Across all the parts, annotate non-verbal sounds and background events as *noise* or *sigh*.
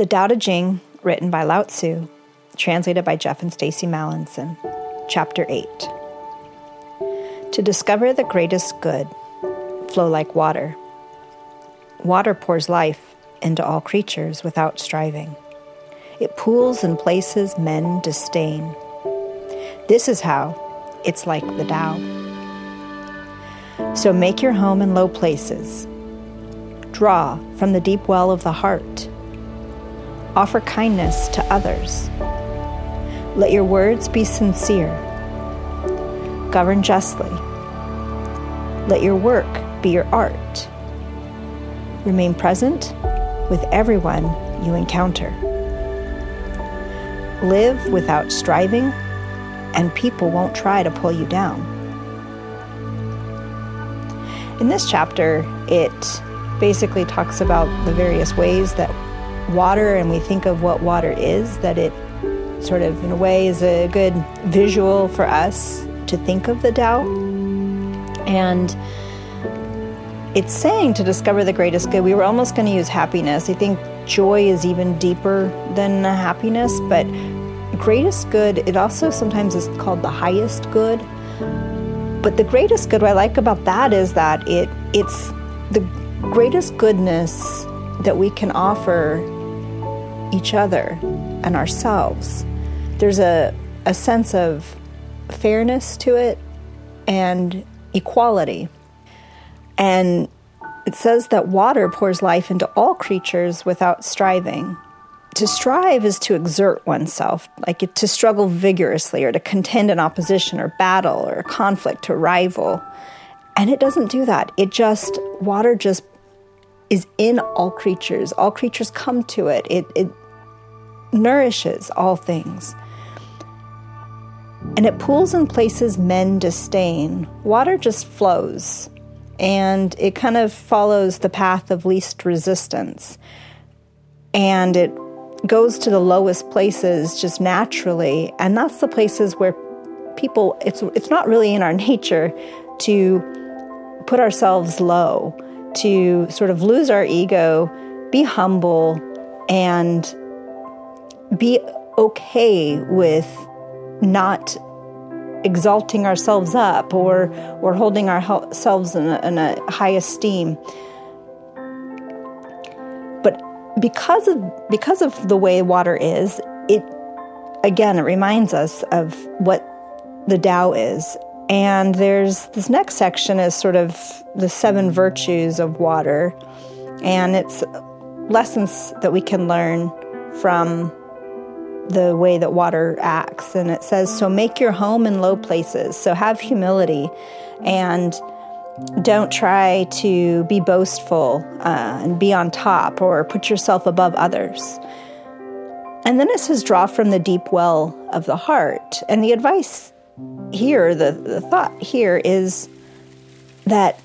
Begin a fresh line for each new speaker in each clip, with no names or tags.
The Tao Te Ching, written by Lao Tzu, translated by Jeff and Stacy Mallinson, Chapter 8. To discover the greatest good, flow like water. Water pours life into all creatures without striving. It pools in places men disdain. This is how it's like the Tao. So make your home in low places. Draw from the deep well of the heart. Offer kindness to others. Let your words be sincere. Govern justly. Let your work be your art. Remain present with everyone you encounter. Live without striving, and people won't try to pull you down. In this chapter, it basically talks about the various ways that water, and we think of what water is, that it sort of, in a way, is a good visual for us to think of the Tao. And it's saying to discover the greatest good. We were almost going to use happiness. I think joy is even deeper than happiness, but greatest good, it also sometimes is called the highest good. But the greatest good, what I like about that is that it it's the greatest goodness that we can offer each other and ourselves. There's a, a sense of fairness to it and equality. And it says that water pours life into all creatures without striving. To strive is to exert oneself, like to struggle vigorously or to contend in opposition or battle or conflict or rival. And it doesn't do that. It just, water just is in all creatures. All creatures come to it. It, it nourishes all things. And it pools in places men disdain. Water just flows and it kind of follows the path of least resistance. And it goes to the lowest places just naturally, and that's the places where people it's it's not really in our *laughs* nature to put ourselves low, to sort of lose our ego, be humble and be okay with not exalting ourselves up or or holding ourselves in a, in a high esteem. But because of because of the way water is, it again it reminds us of what the Tao is. And there's this next section is sort of the seven virtues of water, and it's lessons that we can learn from the way that water acts. And it says, So make your home in low places. So have humility and don't try to be boastful uh, and be on top or put yourself above others. And then it says, Draw from the deep well of the heart. And the advice here, the, the thought here is that,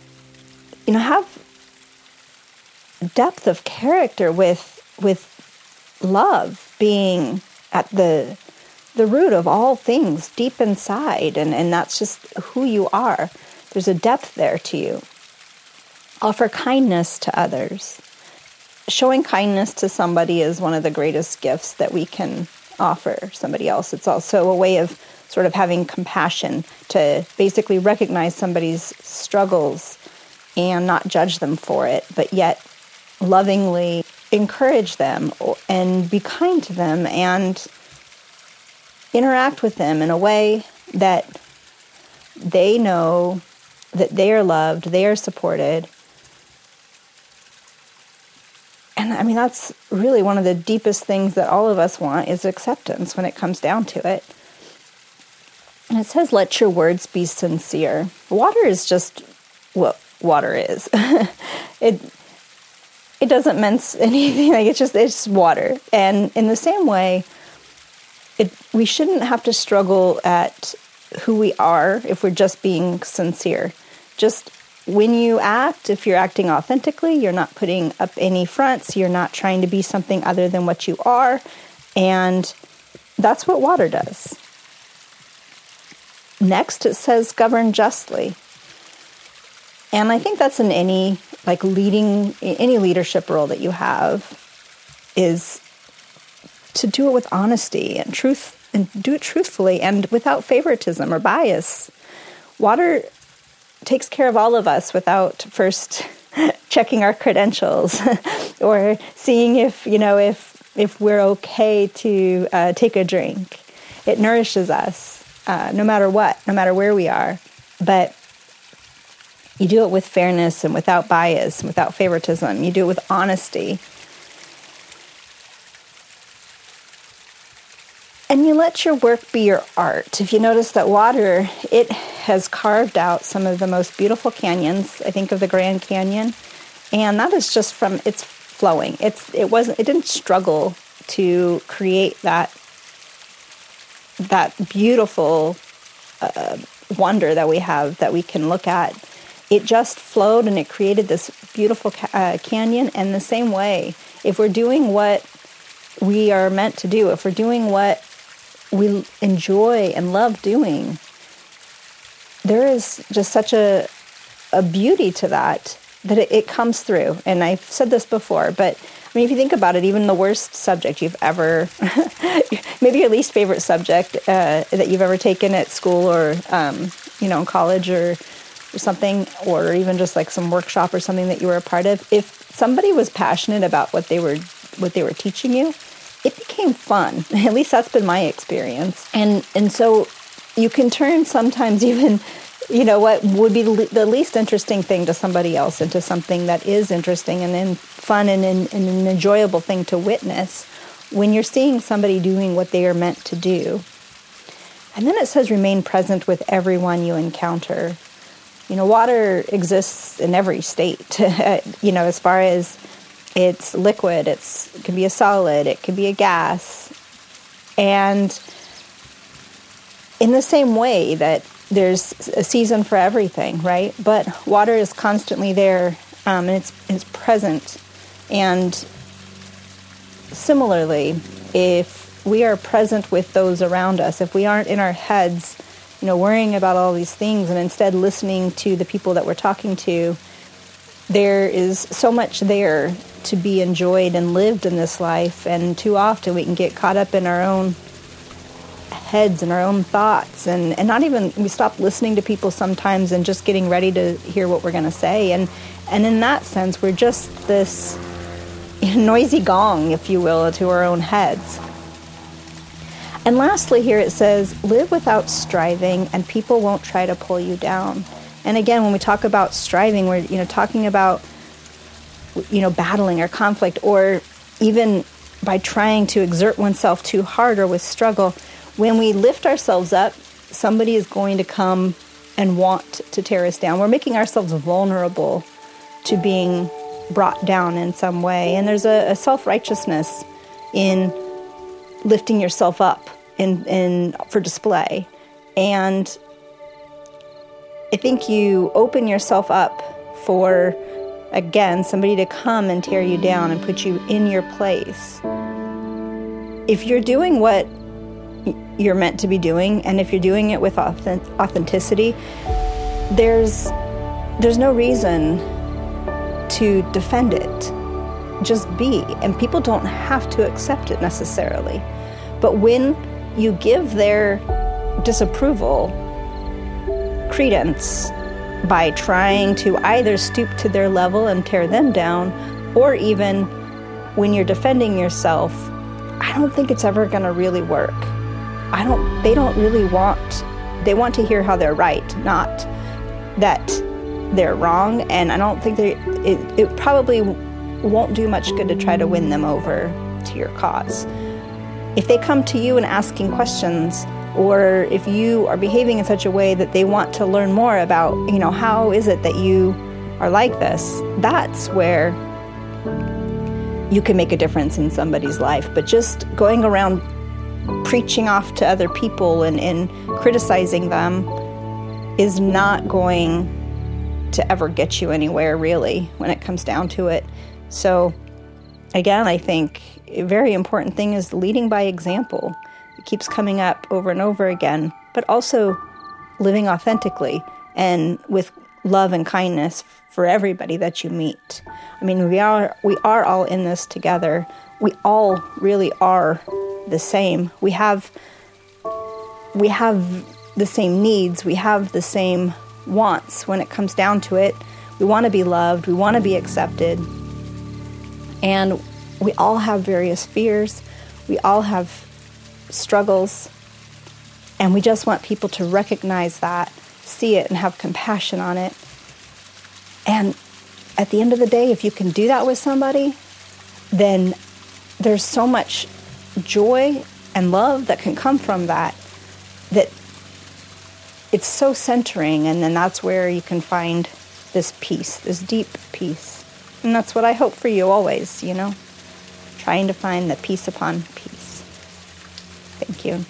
you know, have depth of character with with love being at the the root of all things deep inside and, and that's just who you are. There's a depth there to you. Offer kindness to others. Showing kindness to somebody is one of the greatest gifts that we can offer somebody else. It's also a way of sort of having compassion to basically recognize somebody's struggles and not judge them for it but yet lovingly encourage them and be kind to them and interact with them in a way that they know that they are loved, they are supported. And I mean, that's really one of the deepest things that all of us want is acceptance when it comes down to it. And it says, let your words be sincere. Water is just what water is. *laughs* it it doesn't mince *laughs* anything. Like it's just it's water. And in the same way, it we shouldn't have to struggle at who we are if we're just being sincere. Just when you act, if you're acting authentically, you're not putting up any fronts, you're not trying to be something other than what you are, and that's what water does. Next, it says govern justly. And I think that's in any like leading any leadership role that you have is to do it with honesty and truth and do it truthfully and without favoritism or bias. Water takes care of all of us without first *laughs* checking our credentials *laughs* or seeing if you know if if we're okay to uh, take a drink. It nourishes us uh, no matter what, no matter where we are. But you do it with fairness and without bias and without favoritism. You do it with honesty. And you let your work be your art. If you notice that water, it has carved out some of the most beautiful canyons. I think of the Grand Canyon, and that is just from its flowing. It's it wasn't it didn't struggle to create that that beautiful uh, wonder that we have that we can look at. It just flowed and it created this beautiful uh, canyon. And the same way, if we're doing what we are meant to do, if we're doing what we enjoy and love doing, there is just such a, a beauty to that that it, it comes through. And I've said this before, but I mean, if you think about it, even the worst subject you've ever, *laughs* maybe your least favorite subject uh, that you've ever taken at school or, um, you know, in college or, or something, or even just like some workshop or something that you were a part of, if somebody was passionate about what they were what they were teaching you, it became fun. *laughs* At least that's been my experience. And and so you can turn sometimes *laughs* even you know what would be the least interesting thing to somebody else into something that is interesting and then fun and, and, and an enjoyable thing to witness when you're seeing somebody doing what they are meant to do and then it says remain present with everyone you encounter you know water exists in every state *laughs* you know as far as it's liquid it's it can be a solid it can be a gas and in the same way that there's a season for everything, right? But water is constantly there um, and it's, it's present. And similarly, if we are present with those around us, if we aren't in our heads, you know, worrying about all these things and instead listening to the people that we're talking to, there is so much there to be enjoyed and lived in this life. And too often we can get caught up in our own heads and our own thoughts and, and not even we stop listening to people sometimes and just getting ready to hear what we're going to say and and in that sense we're just this *laughs* noisy gong if you will to our own heads and lastly here it says live without striving and people won't try to pull you down and again when we talk about striving we're you know talking about you know battling or conflict or even by trying to exert oneself too hard or with struggle when we lift ourselves up, somebody is going to come and want to tear us down. We're making ourselves vulnerable to being brought down in some way. And there's a, a self righteousness in lifting yourself up in, in, for display. And I think you open yourself up for, again, somebody to come and tear you down and put you in your place. If you're doing what you're meant to be doing and if you're doing it with authenticity there's there's no reason to defend it just be and people don't have to accept it necessarily but when you give their disapproval credence by trying to either stoop to their level and tear them down or even when you're defending yourself I don't think it's ever going to really work I don't, they don't really want, they want to hear how they're right, not that they're wrong. And I don't think they, it, it probably won't do much good to try to win them over to your cause. If they come to you and asking questions, or if you are behaving in such a way that they want to learn more about, you know, how is it that you are like this, that's where you can make a difference in somebody's life. But just going around preaching off to other people and, and criticizing them is not going to ever get you anywhere, really, when it comes down to it. So, again, I think a very important thing is leading by example. It keeps coming up over and over again, but also living authentically and with love and kindness for everybody that you meet. I mean, we are we are all in this together. We all really are the same. We have we have the same needs, we have the same wants when it comes down to it. We want to be loved, we want to be accepted. And we all have various fears. We all have struggles. And we just want people to recognize that, see it, and have compassion on it. And at the end of the day, if you can do that with somebody, then there's so much joy and love that can come from that that it's so centering and then that's where you can find this peace this deep peace and that's what i hope for you always you know trying to find the peace upon peace. Thank you